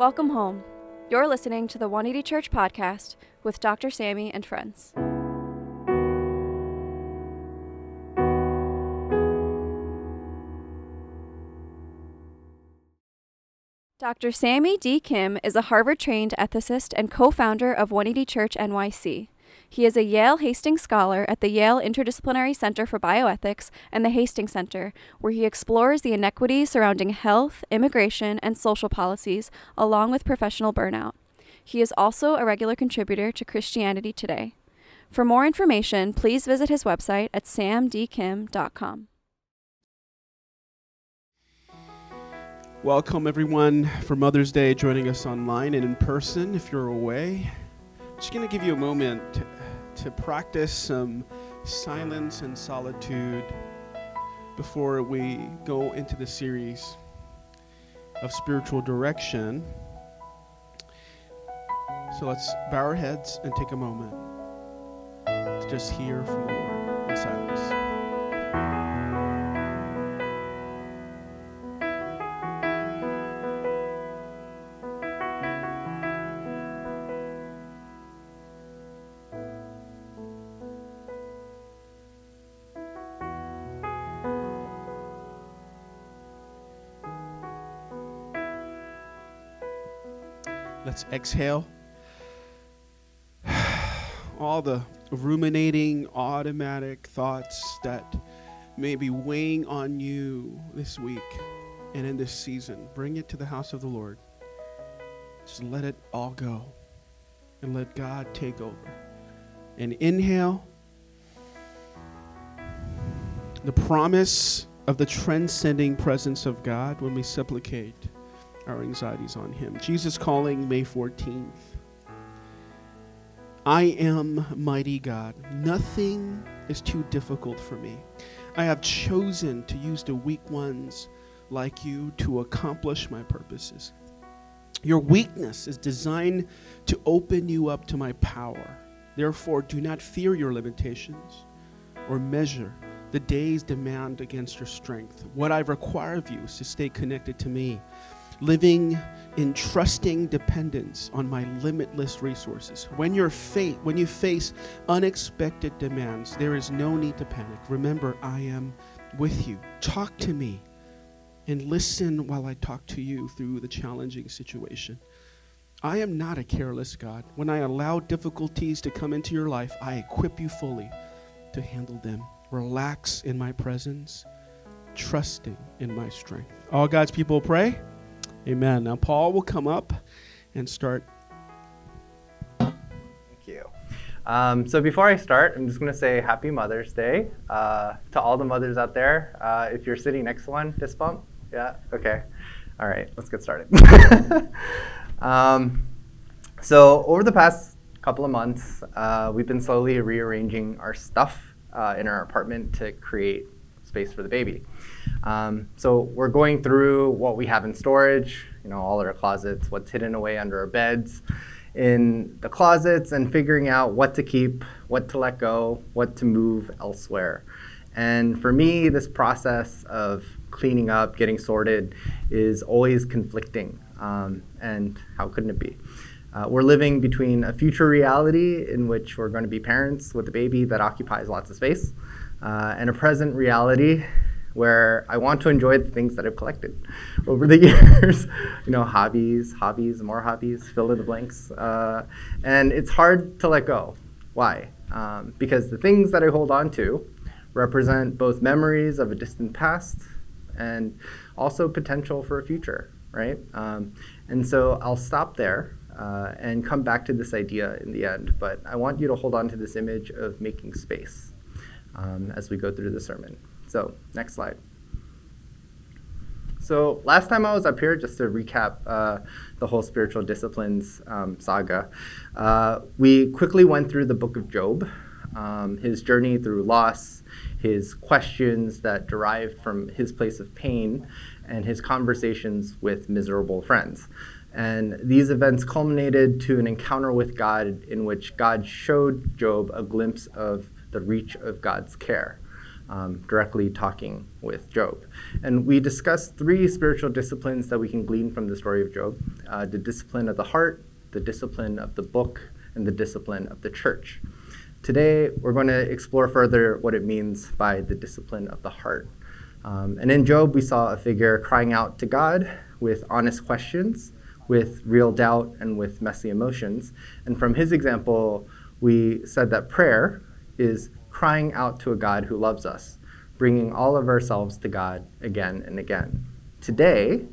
Welcome home. You're listening to the 180 Church podcast with Dr. Sammy and friends. Dr. Sammy D. Kim is a Harvard trained ethicist and co founder of 180 Church NYC. He is a Yale Hastings Scholar at the Yale Interdisciplinary Center for Bioethics and the Hastings Center, where he explores the inequities surrounding health, immigration, and social policies, along with professional burnout. He is also a regular contributor to Christianity Today. For more information, please visit his website at samdkim.com. Welcome, everyone, for Mother's Day, joining us online and in person if you're away. Just going to give you a moment to, practice some silence and solitude before we go into the series of spiritual direction. So let's bow our heads and take a moment to just hear from the Lord Let's exhale. All the ruminating, automatic thoughts that may be weighing on you this week and in this season, bring it to the house of the Lord. Just let it all go and let God take over. And inhale the promise of the transcending presence of God when we supplicate our anxieties on Him. Jesus calling May 14th. I am mighty God. Nothing is too difficult for me. I have chosen to use the weak ones like you to accomplish my purposes. Your weakness is designed to open you up to my power. Therefore, do not fear your limitations or measure the day's demand against your strength. What I require of you is to stay connected to me living in trusting dependence on my limitless resources. When you're fa- when you face unexpected demands, there is no need to panic. Remember, I am with you. Talk to me and listen while I talk to you through the challenging situation. I am not a careless God. When I allow difficulties to come into your life, I equip you fully to handle them. Relax in my presence, trusting in my strength. All God's people pray. Amen. Now, Paul will come up and start. Thank you. Um, so before I start, I'm just going to say Happy Mother's Day uh, to all the mothers out there. Uh, if you're sitting next to one, fist bump. Yeah. Okay. All right. Let's get started. um, so over the past couple of months, uh, we've been slowly rearranging our stuff uh, in our apartment to create space for the baby. Um, so we're going through what we have in storage, you know, all our closets, what's hidden away under our beds, in the closets, and figuring out what to keep, what to let go, what to move elsewhere. And for me, this process of cleaning up, getting sorted, is always conflicting. Um, and how couldn't it be? Uh, we're living between a future reality in which we're going to be parents with a baby that occupies lots of space, uh, and a present reality where I want to enjoy the things that I've collected over the years. you know, hobbies, hobbies, more hobbies, fill in the blanks. Uh, and it's hard to let go. Why? Um, because the things that I hold on to represent both memories of a distant past and also potential for a future, right? Um, and so I'll stop there uh, and come back to this idea in the end. But I want you to hold on to this image of making space um, as we go through the sermon. So, next slide. So, last time I was up here, just to recap uh, the whole spiritual disciplines um, saga, uh, we quickly went through the book of Job, um, his journey through loss, his questions that derived from his place of pain, and his conversations with miserable friends. And these events culminated to an encounter with God in which God showed Job a glimpse of the reach of God's care. Um, directly talking with Job. And we discussed three spiritual disciplines that we can glean from the story of Job uh, the discipline of the heart, the discipline of the book, and the discipline of the church. Today, we're going to explore further what it means by the discipline of the heart. Um, and in Job, we saw a figure crying out to God with honest questions, with real doubt, and with messy emotions. And from his example, we said that prayer is crying out to a God who loves us, bringing all of ourselves to God again and again. Today,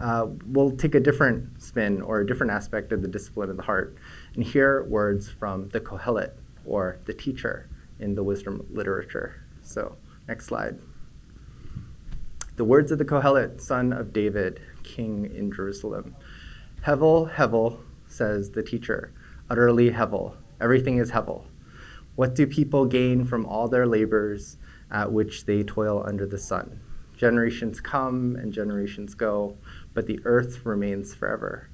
uh, we'll take a different spin or a different aspect of the discipline of the heart and hear words from the Kohelet, or the teacher in the wisdom literature. So, next slide. The words of the Kohelet, son of David, king in Jerusalem. Hevel, Hevel, says the teacher, utterly Hevel. Everything is Hevel. What do people gain from all their labors at which they toil under the sun? Generations come and generations go, but the earth remains forever.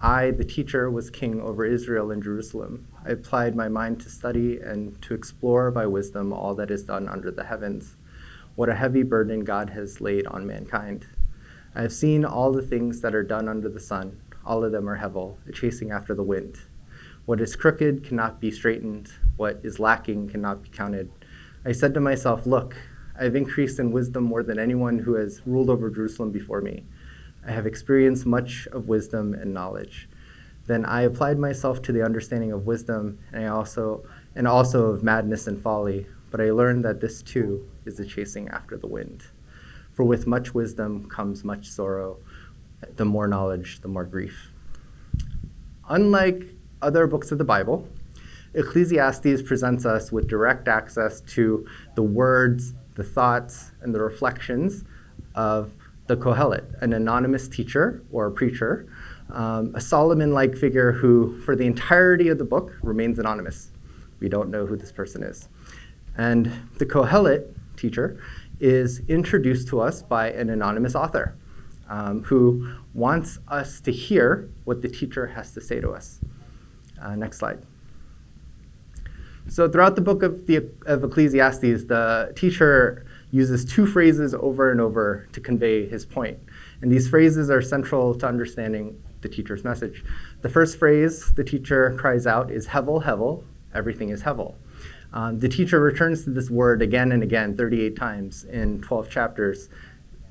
I, the teacher, was king over Israel and Jerusalem. I applied my mind to study and to explore by wisdom all that is done under the heavens. What a heavy burden God has laid on mankind. I have seen all the things that are done under the sun. All of them are hevel, chasing after the wind. What is crooked cannot be straightened. What is lacking cannot be counted. I said to myself, Look, I have increased in wisdom more than anyone who has ruled over Jerusalem before me. I have experienced much of wisdom and knowledge. Then I applied myself to the understanding of wisdom and I also and also of madness and folly, but I learned that this too is the chasing after the wind. For with much wisdom comes much sorrow. The more knowledge, the more grief. Unlike other books of the Bible, Ecclesiastes presents us with direct access to the words, the thoughts, and the reflections of the Kohelet, an anonymous teacher or preacher, um, a Solomon like figure who, for the entirety of the book, remains anonymous. We don't know who this person is. And the Kohelet teacher is introduced to us by an anonymous author um, who wants us to hear what the teacher has to say to us. Uh, next slide. So, throughout the book of, the, of Ecclesiastes, the teacher uses two phrases over and over to convey his point. And these phrases are central to understanding the teacher's message. The first phrase the teacher cries out is Hevel, Hevel, everything is Hevel. Um, the teacher returns to this word again and again, 38 times in 12 chapters.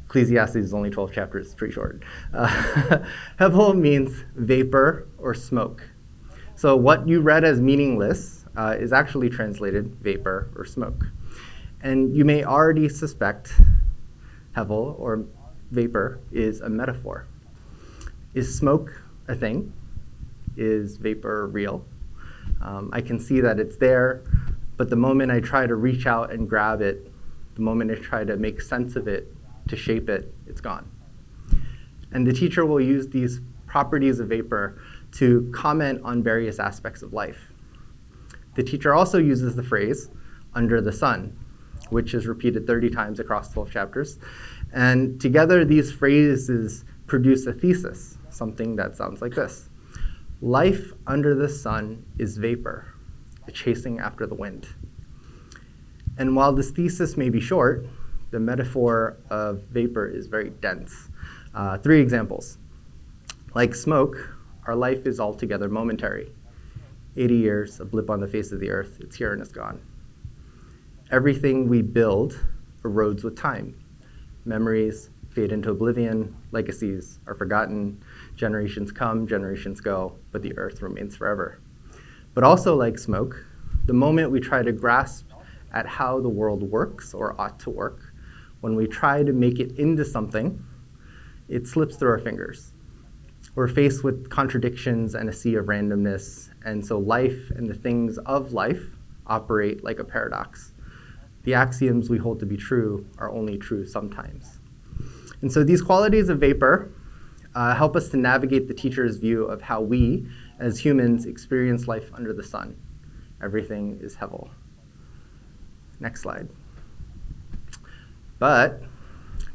Ecclesiastes is only 12 chapters, pretty short. Uh, Hevel means vapor or smoke. So, what you read as meaningless uh, is actually translated vapor or smoke. And you may already suspect Hevel or vapor is a metaphor. Is smoke a thing? Is vapor real? Um, I can see that it's there, but the moment I try to reach out and grab it, the moment I try to make sense of it, to shape it, it's gone. And the teacher will use these properties of vapor to comment on various aspects of life. The teacher also uses the phrase under the sun, which is repeated 30 times across 12 chapters. And together, these phrases produce a thesis, something that sounds like this Life under the sun is vapor, chasing after the wind. And while this thesis may be short, the metaphor of vapor is very dense. Uh, three examples. Like smoke, our life is altogether momentary. 80 years, a blip on the face of the earth, it's here and it's gone. Everything we build erodes with time. Memories fade into oblivion, legacies are forgotten, generations come, generations go, but the earth remains forever. But also, like smoke, the moment we try to grasp at how the world works or ought to work, when we try to make it into something, it slips through our fingers. We're faced with contradictions and a sea of randomness, and so life and the things of life operate like a paradox the axioms we hold to be true are only true sometimes. And so these qualities of vapor uh, help us to navigate the teacher's view of how we, as humans, experience life under the sun. Everything is Hevel. Next slide. But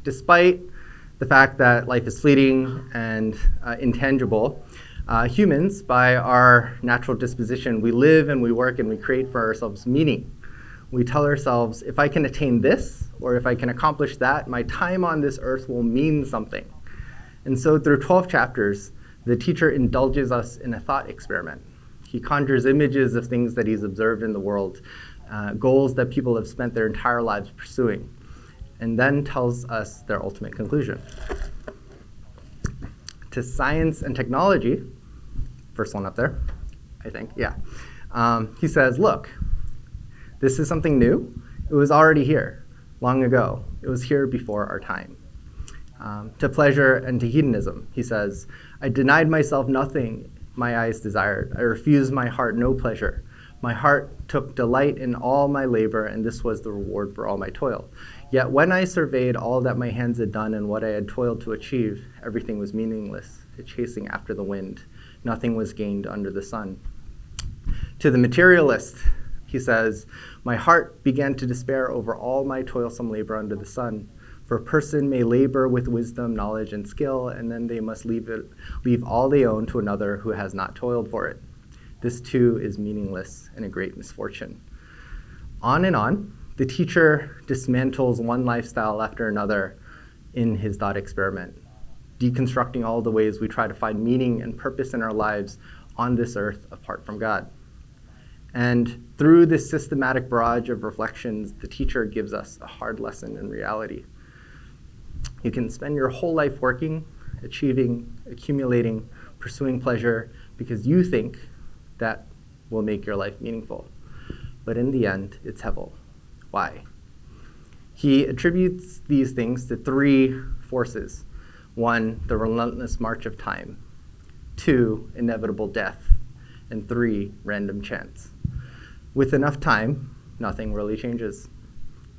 despite the fact that life is fleeting and uh, intangible, uh, humans, by our natural disposition, we live and we work and we create for ourselves meaning We tell ourselves, if I can attain this, or if I can accomplish that, my time on this earth will mean something. And so, through 12 chapters, the teacher indulges us in a thought experiment. He conjures images of things that he's observed in the world, uh, goals that people have spent their entire lives pursuing, and then tells us their ultimate conclusion. To science and technology, first one up there, I think, yeah. Um, he says, look, this is something new. It was already here long ago. It was here before our time. Um, to pleasure and to hedonism, he says, I denied myself nothing my eyes desired. I refused my heart no pleasure. My heart took delight in all my labor, and this was the reward for all my toil. Yet when I surveyed all that my hands had done and what I had toiled to achieve, everything was meaningless, chasing after the wind. Nothing was gained under the sun. To the materialist, he says, My heart began to despair over all my toilsome labor under the sun. For a person may labor with wisdom, knowledge, and skill, and then they must leave, it, leave all they own to another who has not toiled for it. This too is meaningless and a great misfortune. On and on, the teacher dismantles one lifestyle after another in his thought experiment, deconstructing all the ways we try to find meaning and purpose in our lives on this earth apart from God. And through this systematic barrage of reflections, the teacher gives us a hard lesson in reality. You can spend your whole life working, achieving, accumulating, pursuing pleasure because you think that will make your life meaningful. But in the end, it's Hevel. Why? He attributes these things to three forces one, the relentless march of time, two, inevitable death, and three, random chance. With enough time, nothing really changes.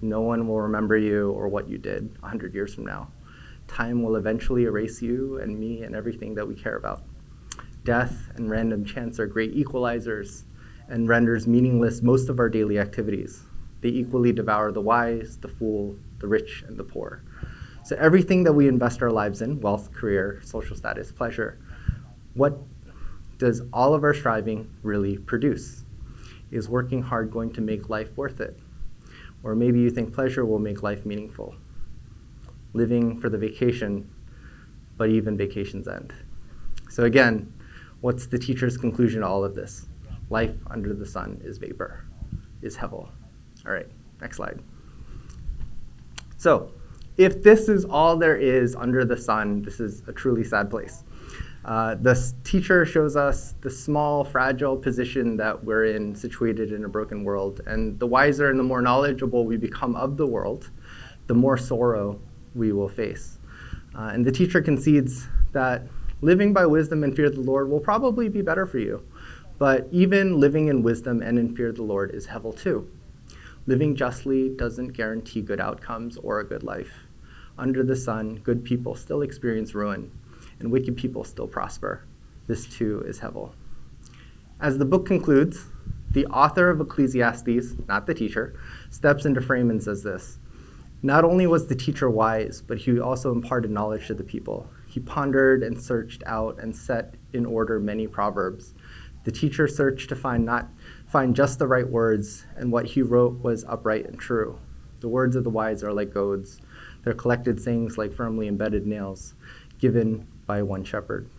No one will remember you or what you did 100 years from now. Time will eventually erase you and me and everything that we care about. Death and random chance are great equalizers and renders meaningless most of our daily activities. They equally devour the wise, the fool, the rich, and the poor. So everything that we invest our lives in, wealth, career, social status, pleasure, what does all of our striving really produce? Is working hard going to make life worth it? Or maybe you think pleasure will make life meaningful. Living for the vacation, but even vacations end. So, again, what's the teacher's conclusion to all of this? Life under the sun is vapor, is Hevel. All right, next slide. So, if this is all there is under the sun, this is a truly sad place. Uh, the teacher shows us the small, fragile position that we're in, situated in a broken world. And the wiser and the more knowledgeable we become of the world, the more sorrow we will face. Uh, and the teacher concedes that living by wisdom and fear of the Lord will probably be better for you. But even living in wisdom and in fear of the Lord is Hevel too. Living justly doesn't guarantee good outcomes or a good life. Under the sun, good people still experience ruin and wicked people still prosper. This too is Hevel. As the book concludes, the author of Ecclesiastes, not the teacher, steps into frame and says this Not only was the teacher wise, but he also imparted knowledge to the people. He pondered and searched out and set in order many proverbs. The teacher searched to find not find just the right words, and what he wrote was upright and true. The words of the wise are like goads, their collected sayings like firmly embedded nails, given by one shepherd.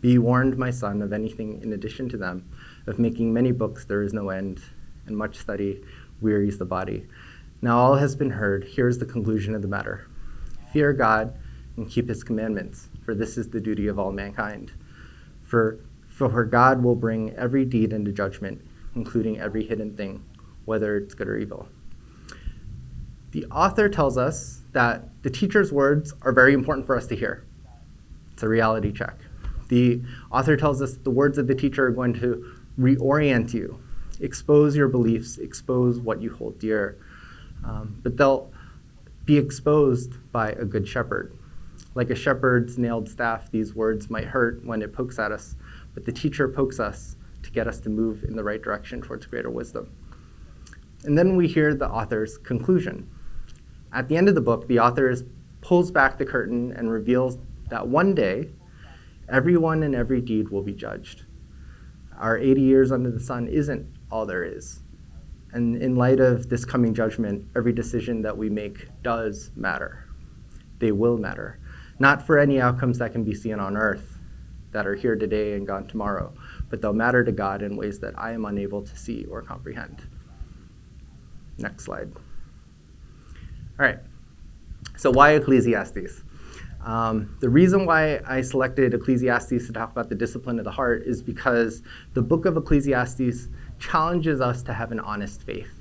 Be warned, my son, of anything in addition to them. Of making many books there is no end, and much study wearies the body. Now all has been heard. Here is the conclusion of the matter Fear God and keep his commandments, for this is the duty of all mankind. For, for God will bring every deed into judgment, including every hidden thing, whether it's good or evil. The author tells us that the teacher's words are very important for us to hear. It's a reality check. The author tells us the words of the teacher are going to reorient you, expose your beliefs, expose what you hold dear. Um, but they'll be exposed by a good shepherd. Like a shepherd's nailed staff, these words might hurt when it pokes at us, but the teacher pokes us to get us to move in the right direction towards greater wisdom. And then we hear the author's conclusion. At the end of the book, the author pulls back the curtain and reveals that one day everyone and every deed will be judged. Our 80 years under the sun isn't all there is. And in light of this coming judgment, every decision that we make does matter. They will matter. Not for any outcomes that can be seen on earth, that are here today and gone tomorrow, but they'll matter to God in ways that I am unable to see or comprehend. Next slide. All right. So, why Ecclesiastes? Um, the reason why I selected Ecclesiastes to talk about the discipline of the heart is because the book of Ecclesiastes challenges us to have an honest faith.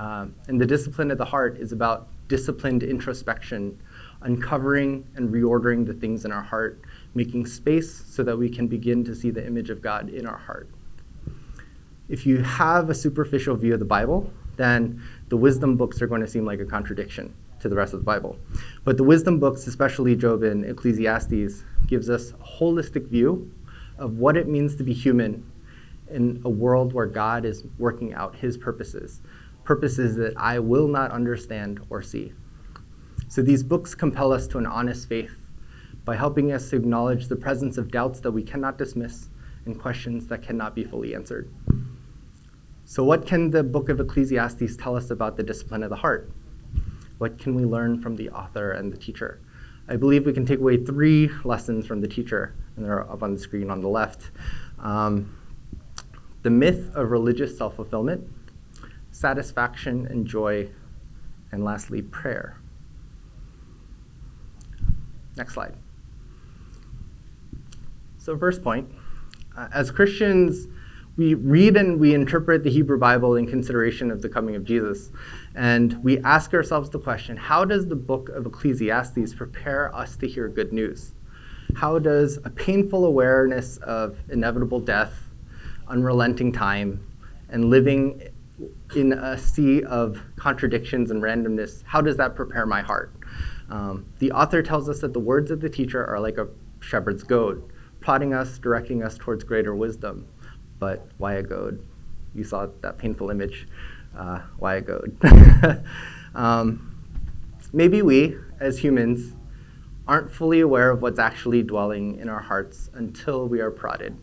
Um, and the discipline of the heart is about disciplined introspection, uncovering and reordering the things in our heart, making space so that we can begin to see the image of God in our heart. If you have a superficial view of the Bible, then the wisdom books are going to seem like a contradiction to the rest of the Bible. But the wisdom books, especially Job and Ecclesiastes, gives us a holistic view of what it means to be human in a world where God is working out his purposes, purposes that I will not understand or see. So these books compel us to an honest faith by helping us to acknowledge the presence of doubts that we cannot dismiss and questions that cannot be fully answered. So, what can the book of Ecclesiastes tell us about the discipline of the heart? What can we learn from the author and the teacher? I believe we can take away three lessons from the teacher, and they're up on the screen on the left. Um, the myth of religious self fulfillment, satisfaction and joy, and lastly, prayer. Next slide. So, first point uh, as Christians, we read and we interpret the Hebrew Bible in consideration of the coming of Jesus. And we ask ourselves the question how does the book of Ecclesiastes prepare us to hear good news? How does a painful awareness of inevitable death, unrelenting time, and living in a sea of contradictions and randomness, how does that prepare my heart? Um, the author tells us that the words of the teacher are like a shepherd's goad, prodding us, directing us towards greater wisdom but why a goad? You saw that painful image. Uh, why a goad? um, maybe we, as humans, aren't fully aware of what's actually dwelling in our hearts until we are prodded,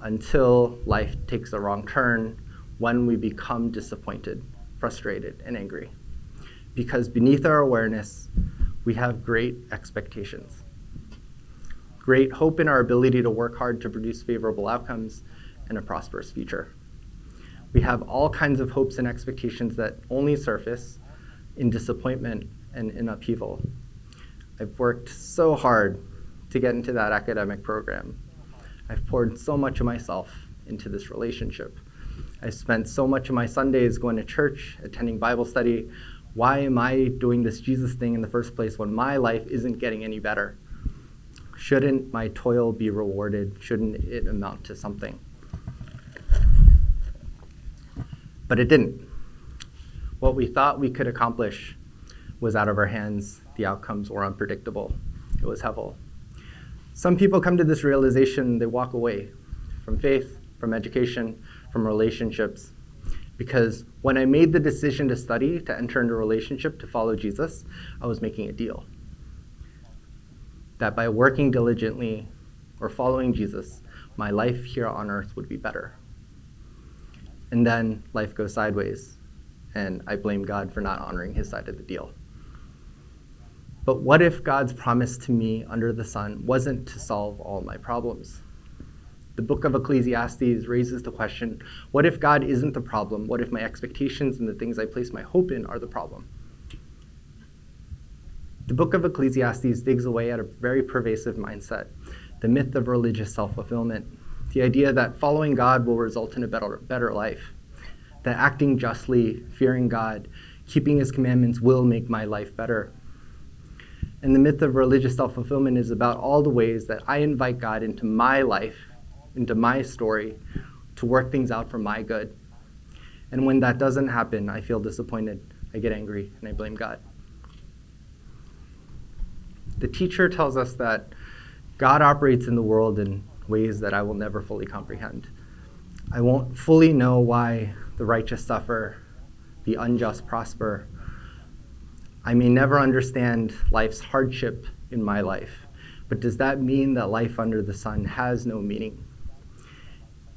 until life takes a wrong turn, when we become disappointed, frustrated, and angry. Because beneath our awareness, we have great expectations, great hope in our ability to work hard to produce favorable outcomes, and a prosperous future. We have all kinds of hopes and expectations that only surface in disappointment and in upheaval. I've worked so hard to get into that academic program. I've poured so much of myself into this relationship. I've spent so much of my Sundays going to church, attending Bible study. Why am I doing this Jesus thing in the first place when my life isn't getting any better? Shouldn't my toil be rewarded? Shouldn't it amount to something? But it didn't. What we thought we could accomplish was out of our hands. The outcomes were unpredictable. It was hevel. Some people come to this realization, they walk away from faith, from education, from relationships. Because when I made the decision to study, to enter into a relationship, to follow Jesus, I was making a deal. That by working diligently or following Jesus, my life here on earth would be better and then life goes sideways, and I blame God for not honoring his side of the deal. But what if God's promise to me under the sun wasn't to solve all my problems? The book of Ecclesiastes raises the question what if God isn't the problem? What if my expectations and the things I place my hope in are the problem? The book of Ecclesiastes digs away at a very pervasive mindset the myth of religious self fulfillment the idea that following God will result in a better, better life, that acting justly, fearing God, keeping his commandments will make my life better. And the myth of religious self fulfillment is about all the ways that I invite God into my life, into my story, to work things out for my good. And when that doesn't happen, I feel disappointed, I get angry, and I blame God. The teacher tells us that God operates in the world in ways that I will never fully comprehend. I won't fully know why the righteous suffer, the unjust prosper. I may never understand life's hardship in my life, but does that mean that life under the sun has no meaning?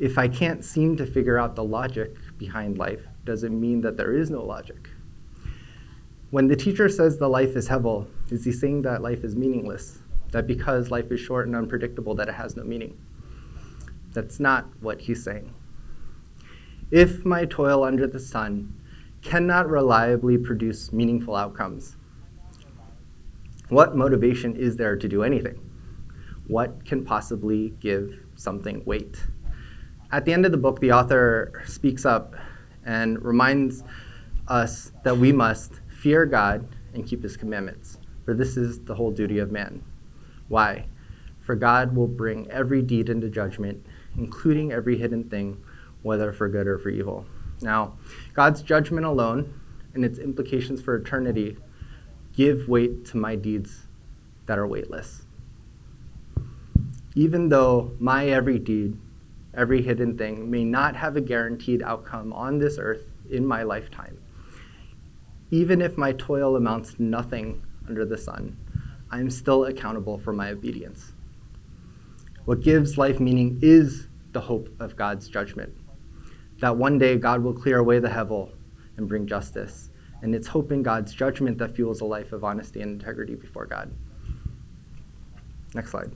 If I can't seem to figure out the logic behind life, does it mean that there is no logic? When the teacher says the life is hevel, is he saying that life is meaningless? That because life is short and unpredictable, that it has no meaning? That's not what he's saying. If my toil under the sun cannot reliably produce meaningful outcomes, what motivation is there to do anything? What can possibly give something weight? At the end of the book, the author speaks up and reminds us that we must fear God and keep his commandments, for this is the whole duty of man. Why? For God will bring every deed into judgment, including every hidden thing, whether for good or for evil. Now, God's judgment alone and its implications for eternity give weight to my deeds that are weightless. Even though my every deed, every hidden thing, may not have a guaranteed outcome on this earth in my lifetime, even if my toil amounts to nothing under the sun, I am still accountable for my obedience. What gives life meaning is the hope of God's judgment. That one day God will clear away the hevel and bring justice. And it's hope in God's judgment that fuels a life of honesty and integrity before God. Next slide.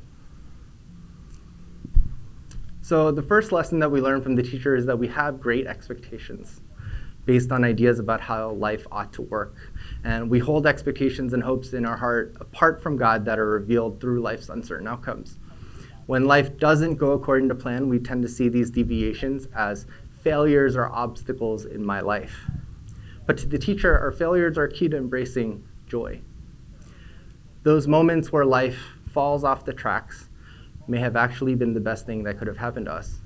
So, the first lesson that we learn from the teacher is that we have great expectations based on ideas about how life ought to work. And we hold expectations and hopes in our heart apart from God that are revealed through life's uncertain outcomes. When life doesn't go according to plan, we tend to see these deviations as failures or obstacles in my life. But to the teacher, our failures are key to embracing joy. Those moments where life falls off the tracks may have actually been the best thing that could have happened to us.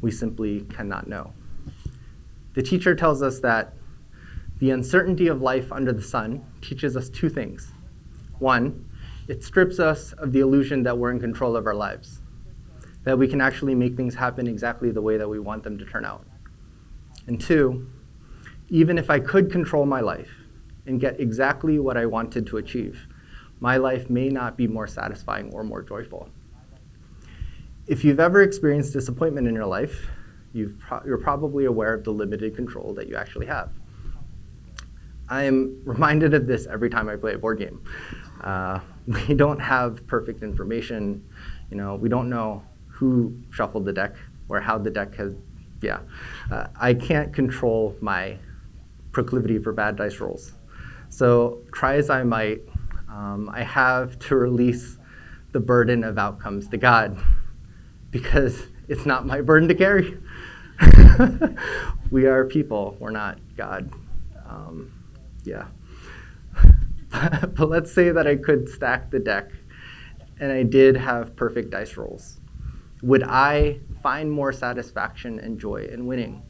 We simply cannot know. The teacher tells us that the uncertainty of life under the sun teaches us two things. One, it strips us of the illusion that we're in control of our lives, that we can actually make things happen exactly the way that we want them to turn out. And two, even if I could control my life and get exactly what I wanted to achieve, my life may not be more satisfying or more joyful. If you've ever experienced disappointment in your life, you are probably aware of the limited control that you actually have. I am reminded of this every time I play a board game. Uh, we don't have perfect information. You know, we don't know who shuffled the deck or how the deck has. Yeah, uh, I can't control my proclivity for bad dice rolls. So try as I might, um, I have to release the burden of outcomes to God because it's not my burden to carry. we are people, we're not God. Um, yeah. but let's say that I could stack the deck and I did have perfect dice rolls. Would I find more satisfaction and joy in winning?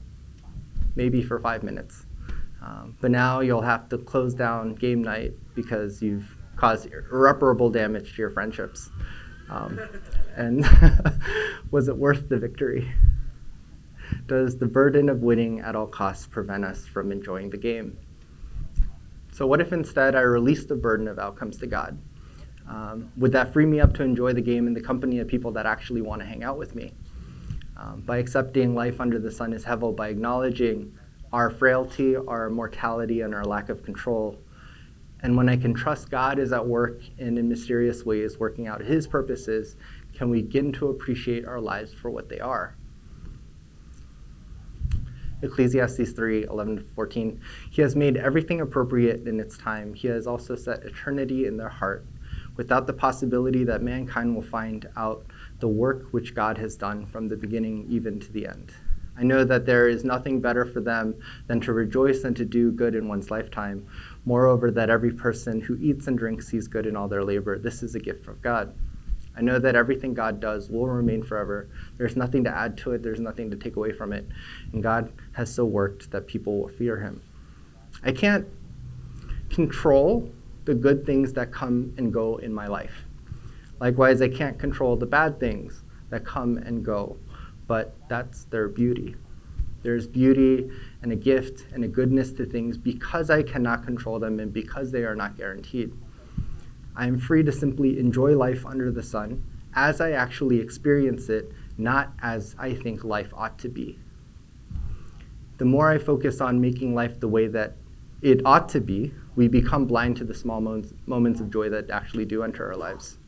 Maybe for five minutes. Um, but now you'll have to close down game night because you've caused irreparable damage to your friendships. Um, and was it worth the victory? Does the burden of winning at all costs prevent us from enjoying the game? So, what if instead I release the burden of outcomes to God? Um, would that free me up to enjoy the game in the company of people that actually want to hang out with me? Um, by accepting life under the sun is hevel, by acknowledging our frailty, our mortality, and our lack of control. And when I can trust God is at work and in mysterious ways working out His purposes, can we begin to appreciate our lives for what they are? Ecclesiastes 3 11 14. He has made everything appropriate in its time. He has also set eternity in their heart, without the possibility that mankind will find out the work which God has done from the beginning even to the end. I know that there is nothing better for them than to rejoice and to do good in one's lifetime. Moreover, that every person who eats and drinks sees good in all their labor. This is a gift of God. I know that everything God does will remain forever. There's nothing to add to it, there's nothing to take away from it. And God has so worked that people will fear him. I can't control the good things that come and go in my life. Likewise, I can't control the bad things that come and go, but that's their beauty. There's beauty and a gift and a goodness to things because I cannot control them and because they are not guaranteed. I am free to simply enjoy life under the sun as I actually experience it, not as I think life ought to be. the more I focus on making life the way that it ought to be, we become blind to the small moments, of joy that actually do enter our lives.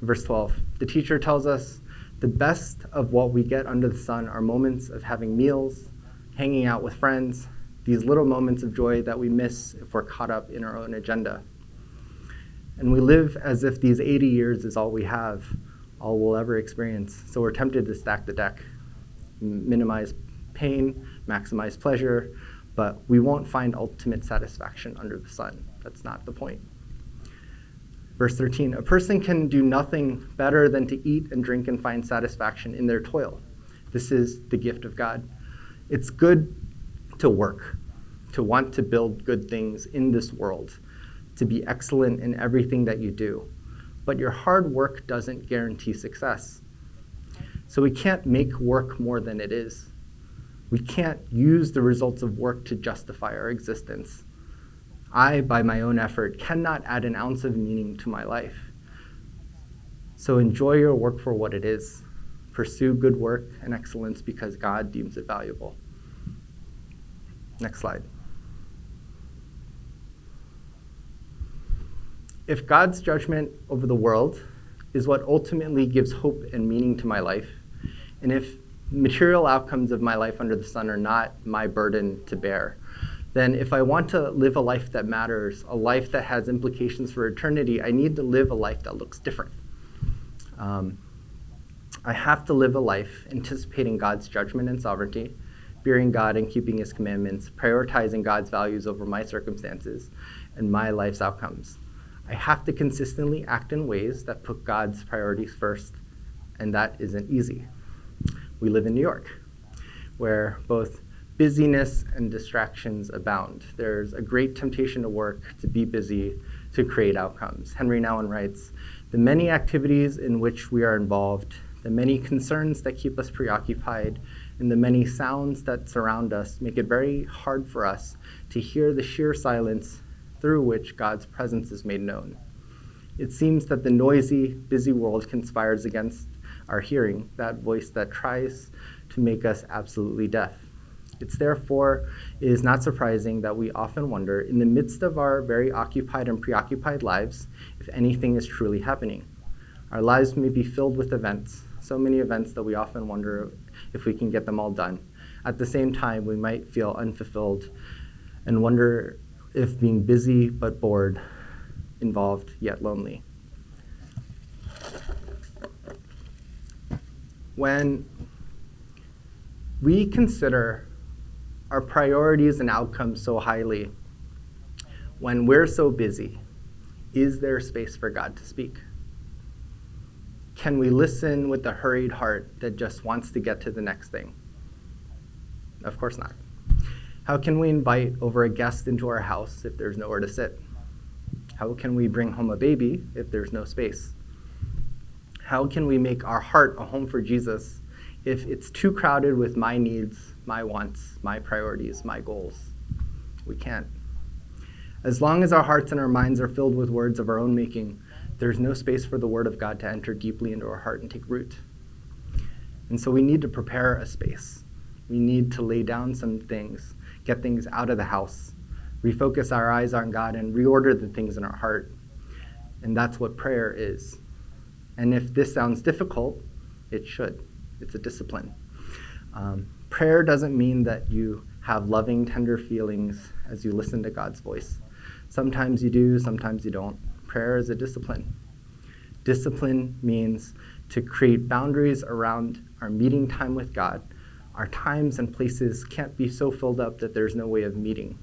Verse 12 The teacher tells us the best of what we get under the sun are moments of having meals, hanging out with friends, these little moments of joy that we miss if we're caught up in our own agenda. And we live as if these 80 years is all we have, all we'll ever experience. So we're tempted to stack the deck, minimize pain, maximize pleasure, but we won't find ultimate satisfaction under the sun. That's not the point. Verse 13 A person can do nothing better than to eat and drink and find satisfaction in their toil. This is the gift of God. It's good to work, to want to build good things in this world, to be excellent in everything that you do. But your hard work doesn't guarantee success. So we can't make work more than it is. We can't use the results of work to justify our existence. I, by my own effort, cannot add an ounce of meaning to my life. So enjoy your work for what it is. Pursue good work and excellence because God deems it valuable. Next slide. If God's judgment over the world is what ultimately gives hope and meaning to my life, and if material outcomes of my life under the sun are not my burden to bear, then if I want to live a life that matters, a life that has implications for eternity, I need to live a life that looks different. Um, I have to live a life anticipating God's judgment and sovereignty, fearing God and keeping his commandments, prioritizing God's values over my circumstances and my life's outcomes. I have to consistently act in ways that put God's priorities first, and that isn't easy we live in New York, where both busyness and distractions abound. There's a great temptation to work, to be busy, to create outcomes. Henri Nouwen writes The many activities in which we are involved, the many concerns that keep us preoccupied, and the many sounds that surround us make it very hard for us to hear the sheer silence through which God's presence is made known. It seems that the noisy, busy world conspires against our hearing, that voice that tries to make us absolutely deaf. It's therefore it is not surprising that we often wonder, in the midst of our very occupied and preoccupied lives, if anything is truly happening. Our lives may be filled with events, so many events that we often wonder if we can get them all done. At the same time, we might feel unfulfilled and wonder if being busy but bored, involved yet lonely. when we consider our priorities and outcomes so highly, when we're so busy, is there space for God to speak? Can we listen with a hurried heart that just wants to get to the next thing? Of course not. How can we invite over a guest into our house if there's nowhere to sit? How can we bring home a baby if there's no space? How can we make our heart a home for Jesus if it's too crowded with my needs, my wants, my priorities, my goals? We can't. As long as our hearts and our minds are filled with words of our own making, there's no space for the Word of God to enter deeply into our heart and take root. And so we need to prepare a space. We need to lay down some things, get things out of the house, refocus our eyes on God, and reorder the things in our heart. And that's what prayer is. And if this sounds difficult, it should. It's a discipline. Um, prayer doesn't mean that you have loving, tender feelings as you listen to God's voice. Sometimes you do, sometimes you don't. Prayer is a discipline. Discipline means to create boundaries around our meeting time with God. Our times and places can't be so filled up that there's no way of meeting.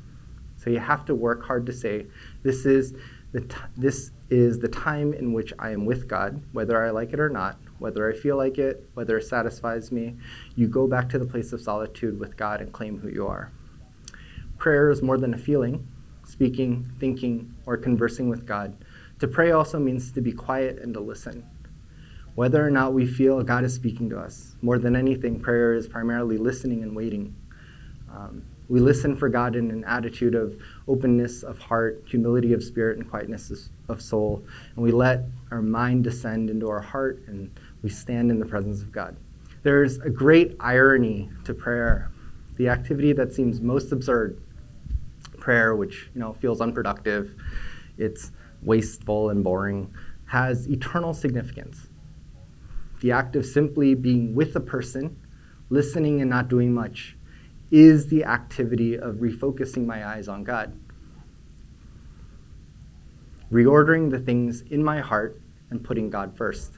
So you have to work hard to say, this is the t- this is the time in which I am with God, whether I like it or not, whether I feel like it, whether it satisfies me. You go back to the place of solitude with God and claim who you are. Prayer is more than a feeling, speaking, thinking, or conversing with God. To pray also means to be quiet and to listen. Whether or not we feel God is speaking to us, more than anything, prayer is primarily listening and waiting. Um, we listen for God in an attitude of openness of heart, humility of spirit, and quietness of soul. And we let our mind descend into our heart and we stand in the presence of God. There's a great irony to prayer. the activity that seems most absurd, prayer, which you know feels unproductive, it's wasteful and boring, has eternal significance. The act of simply being with a person, listening and not doing much, is the activity of refocusing my eyes on God. Reordering the things in my heart and putting God first.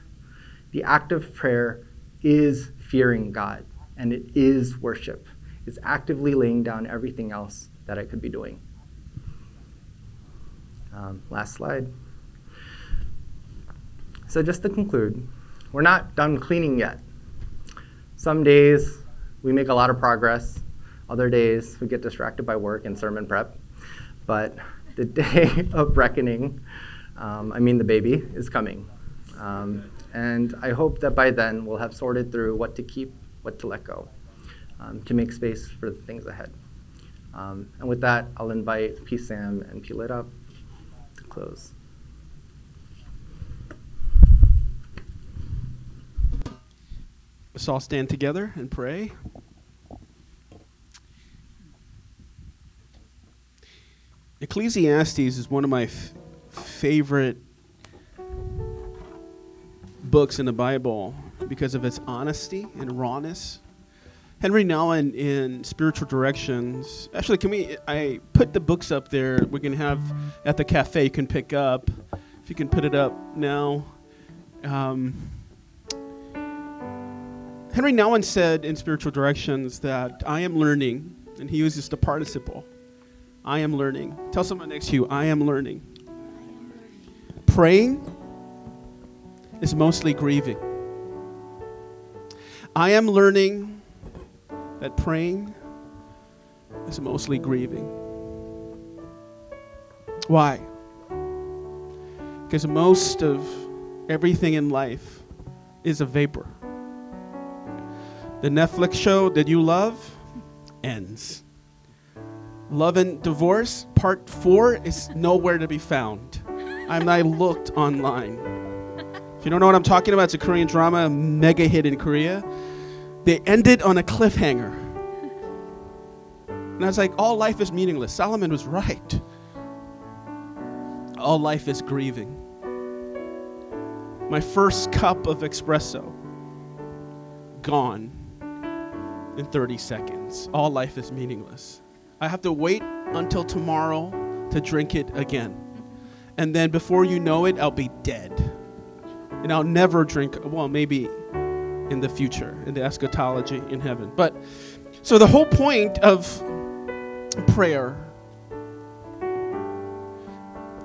The act of prayer is fearing God, and it is worship. It's actively laying down everything else that I could be doing. Um, last slide. So, just to conclude, we're not done cleaning yet. Some days we make a lot of progress, other days we get distracted by work and sermon prep. But the day of reckoning, um, I mean the baby, is coming. Um, and I hope that by then we'll have sorted through what to keep, what to let go, um, to make space for the things ahead. Um, and with that, I'll invite P. Sam and P. Lit up close. Let's all stand together and pray. Ecclesiastes is one of my f- favorite books in the Bible because of its honesty and rawness. Henri Nouwen in Spiritual Directions. Actually, can we? I put the books up there. We're gonna have at the cafe. You can pick up. If you can put it up now. Um, Henri Nouwen said in Spiritual Directions that I am learning, and he uses the participle. I am learning. Tell someone next to you, I am learning. Praying is mostly grieving. I am learning that praying is mostly grieving. Why? Because most of everything in life is a vapor. The Netflix show that you love ends. Love and Divorce Part 4 is nowhere to be found. I looked online. If you don't know what I'm talking about, it's a Korean drama, mega hit in Korea. They ended on a cliffhanger. And I was like, all life is meaningless. Solomon was right. All life is grieving. My first cup of espresso, gone in 30 seconds. All life is meaningless. I have to wait until tomorrow to drink it again. And then before you know it, I'll be dead. And I'll never drink, well, maybe in the future, in the eschatology in heaven. But so the whole point of prayer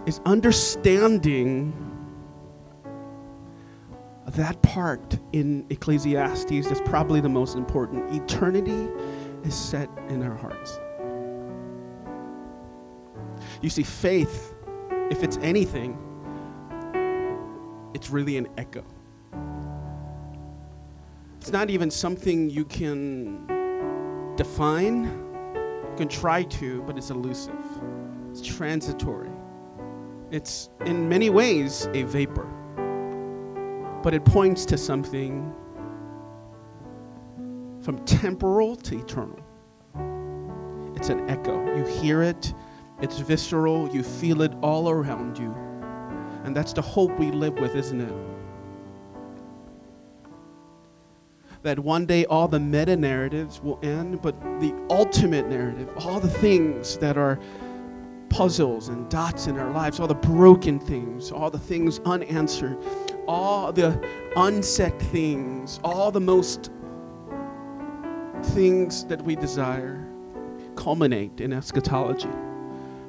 is understanding that part in Ecclesiastes that's probably the most important. Eternity is set in our hearts. You see, faith, if it's anything, it's really an echo. It's not even something you can define. You can try to, but it's elusive. It's transitory. It's in many ways a vapor, but it points to something from temporal to eternal. It's an echo. You hear it, it's visceral, you feel it all around you. And that's the hope we live with, isn't it? That one day all the meta narratives will end, but the ultimate narrative, all the things that are puzzles and dots in our lives, all the broken things, all the things unanswered, all the unsaid things, all the most things that we desire culminate in eschatology.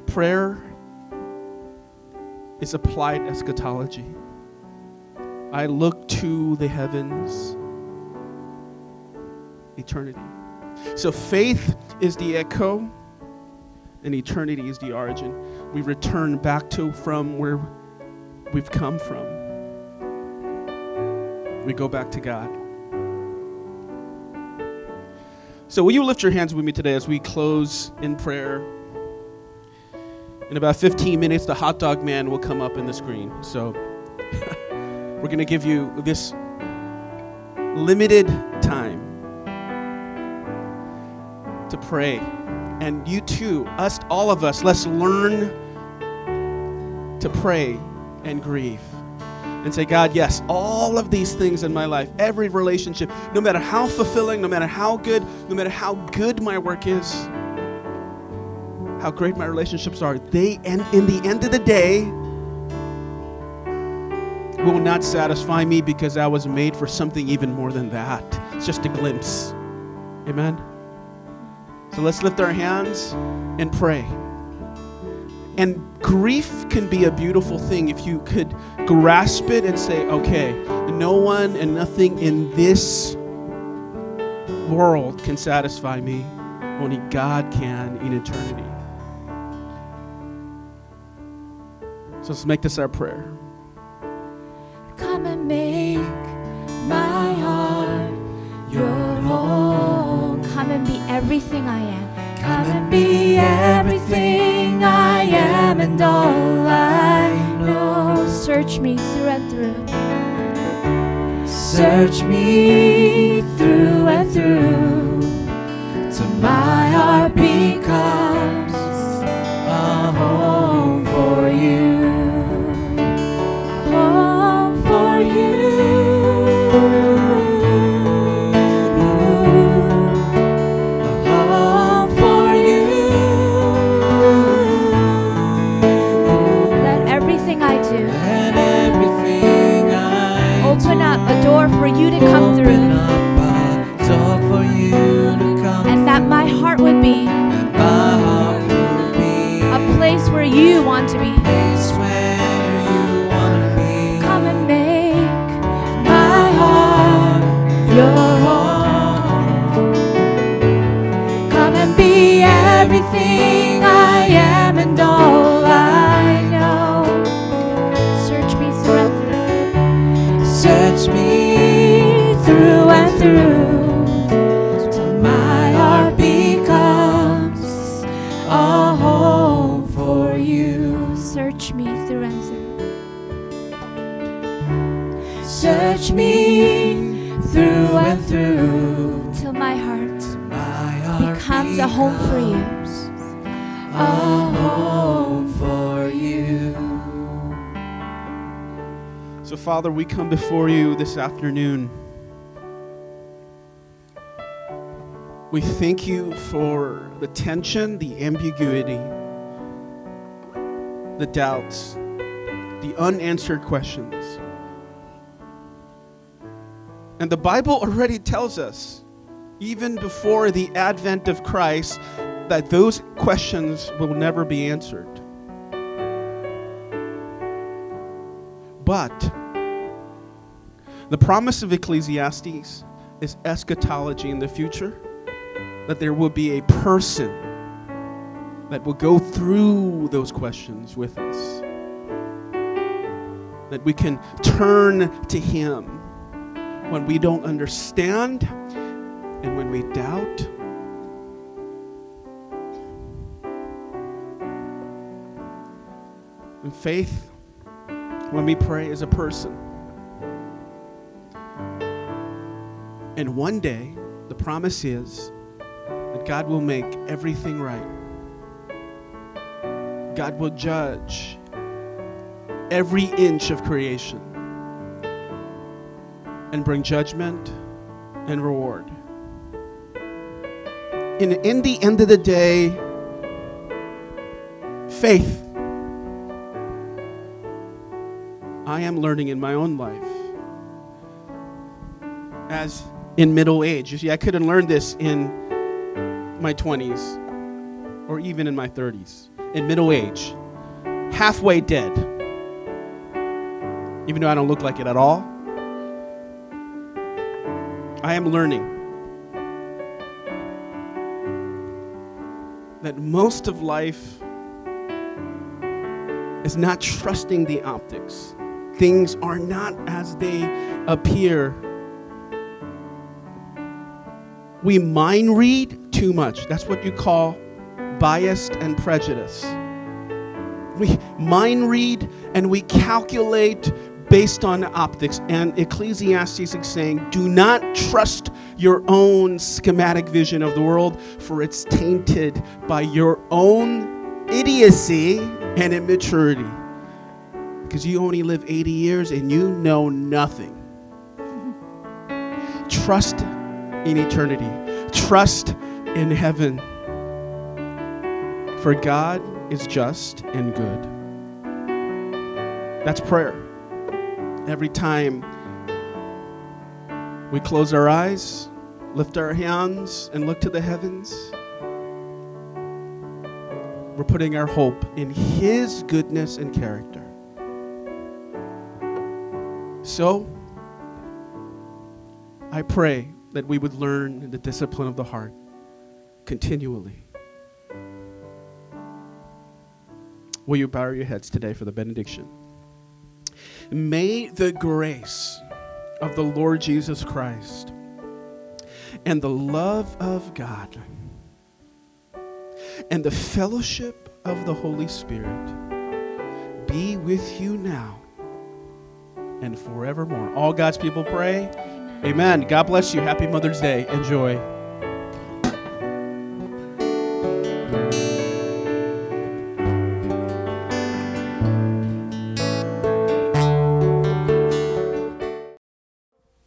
Prayer is applied eschatology. I look to the heavens, eternity. So faith is the echo, and eternity is the origin. We return back to from where we've come from. We go back to God. So, will you lift your hands with me today as we close in prayer? In about 15 minutes, the hot dog man will come up in the screen. So, we're going to give you this limited to pray. And you too, us, all of us, let's learn to pray and grieve. And say, God, yes, all of these things in my life, every relationship, no matter how fulfilling, no matter how good, no matter how good my work is, how great my relationships are, they, and in the end of the day, will not satisfy me because I was made for something even more than that. It's just a glimpse. Amen. So let's lift our hands and pray. And grief can be a beautiful thing if you could grasp it and say, okay, no one and nothing in this world can satisfy me. Only God can in eternity. So let's make this our prayer. Everything I am. Come and be everything I am and all I know. Search me through and through. Search me through and through. To my heart becomes Search me through and through. Till my heart becomes a home for you. Search me through and through. Search me through and through till my heart My heart becomes a home for you. Father, we come before you this afternoon. We thank you for the tension, the ambiguity, the doubts, the unanswered questions. And the Bible already tells us, even before the advent of Christ, that those questions will never be answered. But the promise of Ecclesiastes is eschatology in the future, that there will be a person that will go through those questions with us, that we can turn to Him when we don't understand and when we doubt. And faith, when we pray, is a person. And one day, the promise is that God will make everything right. God will judge every inch of creation and bring judgment and reward. In, in the end of the day, faith. I am learning in my own life as in middle age. You see, I couldn't learn this in my 20s or even in my 30s. In middle age, halfway dead. Even though I don't look like it at all, I am learning that most of life is not trusting the optics. Things are not as they appear we mind read too much. That's what you call biased and prejudice. We mind read and we calculate based on optics. And Ecclesiastes is saying, do not trust your own schematic vision of the world, for it's tainted by your own idiocy and immaturity. Because you only live 80 years and you know nothing. Trust in eternity, trust in heaven. For God is just and good. That's prayer. Every time we close our eyes, lift our hands, and look to the heavens, we're putting our hope in His goodness and character. So, I pray that we would learn the discipline of the heart continually. Will you bow your heads today for the benediction? May the grace of the Lord Jesus Christ and the love of God and the fellowship of the Holy Spirit be with you now and forevermore. All God's people pray. Amen. God bless you. Happy Mother's Day. Enjoy.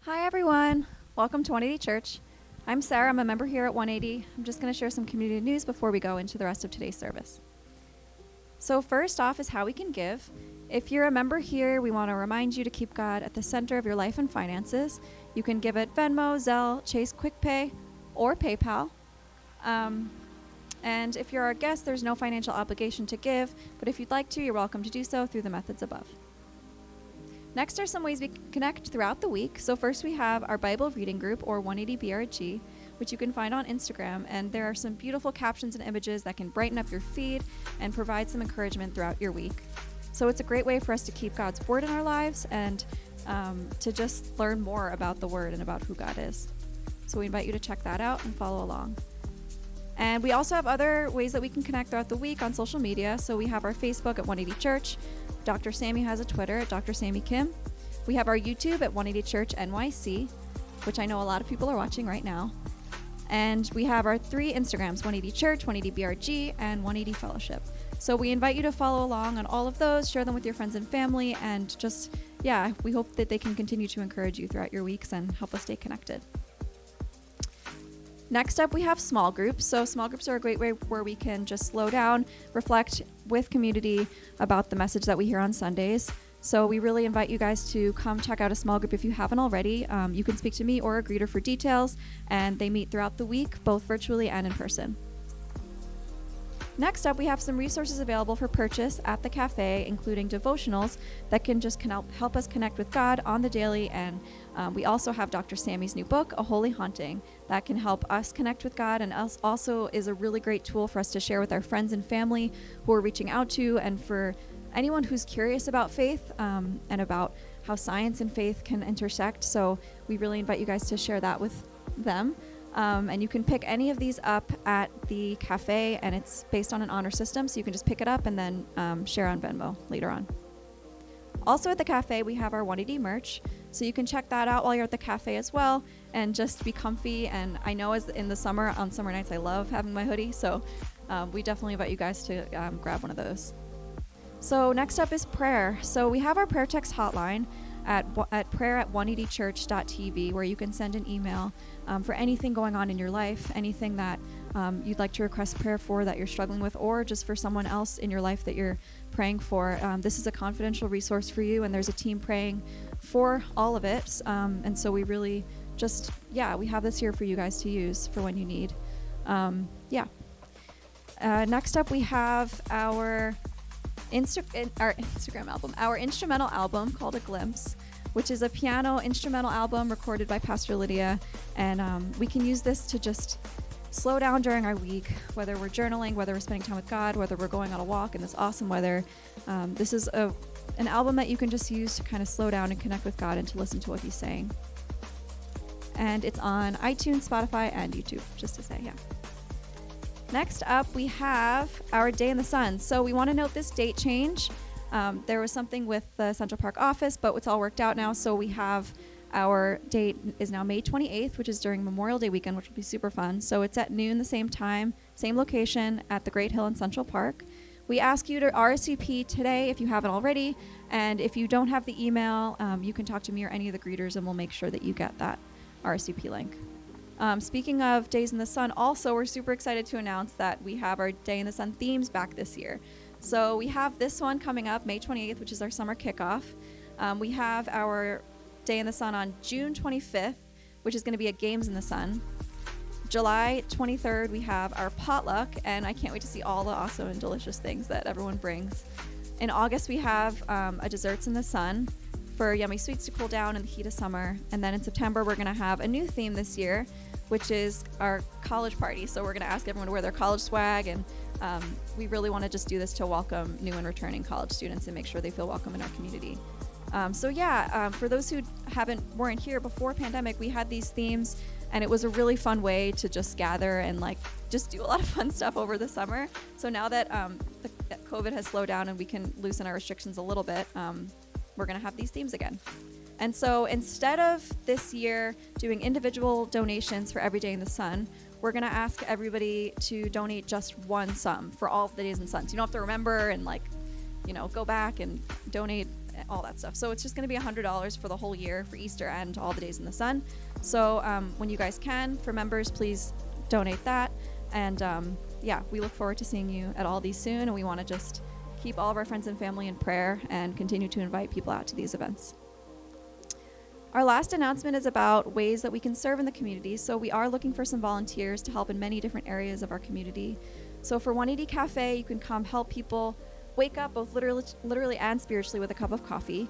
Hi, everyone. Welcome to 180 Church. I'm Sarah. I'm a member here at 180. I'm just going to share some community news before we go into the rest of today's service. So, first off, is how we can give. If you're a member here, we want to remind you to keep God at the center of your life and finances. You can give it Venmo, Zelle, Chase QuickPay, or PayPal. Um, and if you're our guest, there's no financial obligation to give, but if you'd like to, you're welcome to do so through the methods above. Next are some ways we connect throughout the week. So, first we have our Bible reading group, or 180 BRG, which you can find on Instagram. And there are some beautiful captions and images that can brighten up your feed and provide some encouragement throughout your week. So, it's a great way for us to keep God's Word in our lives and um, to just learn more about the Word and about who God is. So, we invite you to check that out and follow along. And we also have other ways that we can connect throughout the week on social media. So we have our Facebook at 180 Church. Dr. Sammy has a Twitter at Dr. Sammy Kim. We have our YouTube at 180 Church NYC, which I know a lot of people are watching right now. And we have our three Instagrams 180 Church, 180 BRG, and 180 Fellowship. So we invite you to follow along on all of those, share them with your friends and family, and just, yeah, we hope that they can continue to encourage you throughout your weeks and help us stay connected. Next up, we have small groups. So, small groups are a great way where we can just slow down, reflect with community about the message that we hear on Sundays. So, we really invite you guys to come check out a small group if you haven't already. Um, you can speak to me or a greeter for details, and they meet throughout the week, both virtually and in person. Next up, we have some resources available for purchase at the cafe, including devotionals that can just can help, us connect with God on the daily. And um, we also have Dr. Sammy's new book, A Holy Haunting, that can help us connect with God and also is a really great tool for us to share with our friends and family who we're reaching out to, and for anyone who's curious about faith um, and about how science and faith can intersect. So we really invite you guys to share that with them. Um, and you can pick any of these up at the cafe, and it's based on an honor system, so you can just pick it up and then um, share on Venmo later on. Also at the cafe, we have our 180 merch, so you can check that out while you're at the cafe as well, and just be comfy. And I know as in the summer, on summer nights, I love having my hoodie, so um, we definitely invite you guys to um, grab one of those. So next up is prayer. So we have our prayer text hotline at, at prayer at 180church.tv where you can send an email um, for anything going on in your life, anything that um, you'd like to request prayer for that you're struggling with, or just for someone else in your life that you're praying for. Um, this is a confidential resource for you, and there's a team praying for all of it. Um, and so we really just, yeah, we have this here for you guys to use for when you need. Um, yeah. Uh, next up, we have our Insta- in, our Instagram album, our instrumental album called A Glimpse, which is a piano instrumental album recorded by Pastor Lydia. And um, we can use this to just slow down during our week, whether we're journaling, whether we're spending time with God, whether we're going on a walk in this awesome weather. Um, this is a, an album that you can just use to kind of slow down and connect with God and to listen to what He's saying. And it's on iTunes, Spotify, and YouTube, just to say, yeah. Next up, we have our day in the sun. So we want to note this date change. Um, there was something with the Central Park office, but it's all worked out now. So we have our date is now May 28th, which is during Memorial Day weekend, which will be super fun. So it's at noon the same time, same location at the Great Hill in Central Park. We ask you to RSVP today if you haven't already. And if you don't have the email, um, you can talk to me or any of the greeters, and we'll make sure that you get that RSVP link. Um, speaking of Days in the Sun, also, we're super excited to announce that we have our Day in the Sun themes back this year. So we have this one coming up May 28th, which is our summer kickoff. Um, we have our Day in the Sun on June 25th, which is going to be a Games in the Sun. July 23rd, we have our potluck, and I can't wait to see all the awesome and delicious things that everyone brings. In August, we have um, a Desserts in the Sun for yummy sweets to cool down in the heat of summer. And then in September, we're going to have a new theme this year, which is our college party. So we're going to ask everyone to wear their college swag, and um, we really want to just do this to welcome new and returning college students and make sure they feel welcome in our community. Um, so yeah, um, for those who haven't weren't here before pandemic, we had these themes, and it was a really fun way to just gather and like just do a lot of fun stuff over the summer. So now that, um, the, that COVID has slowed down and we can loosen our restrictions a little bit, um, we're gonna have these themes again. And so instead of this year doing individual donations for every day in the sun, we're gonna ask everybody to donate just one sum for all of the days in the sun. So you don't have to remember and like, you know, go back and donate all that stuff. So it's just going to be $100 for the whole year for Easter and all the days in the sun. So um, when you guys can, for members, please donate that. And um, yeah, we look forward to seeing you at all these soon. And we want to just keep all of our friends and family in prayer and continue to invite people out to these events. Our last announcement is about ways that we can serve in the community. So we are looking for some volunteers to help in many different areas of our community. So for 180 Cafe, you can come help people wake up both literally, literally and spiritually with a cup of coffee.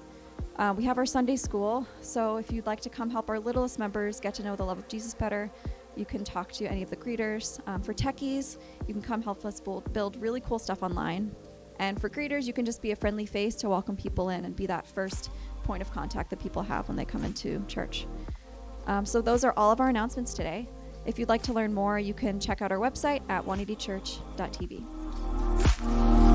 Uh, we have our Sunday school, so if you'd like to come help our littlest members get to know the love of Jesus better, you can talk to any of the greeters. Um, for techies, you can come help us build really cool stuff online. And for greeters, you can just be a friendly face to welcome people in and be that first point of contact that people have when they come into church. Um, so, those are all of our announcements today. If you'd like to learn more, you can check out our website at 180church.tv.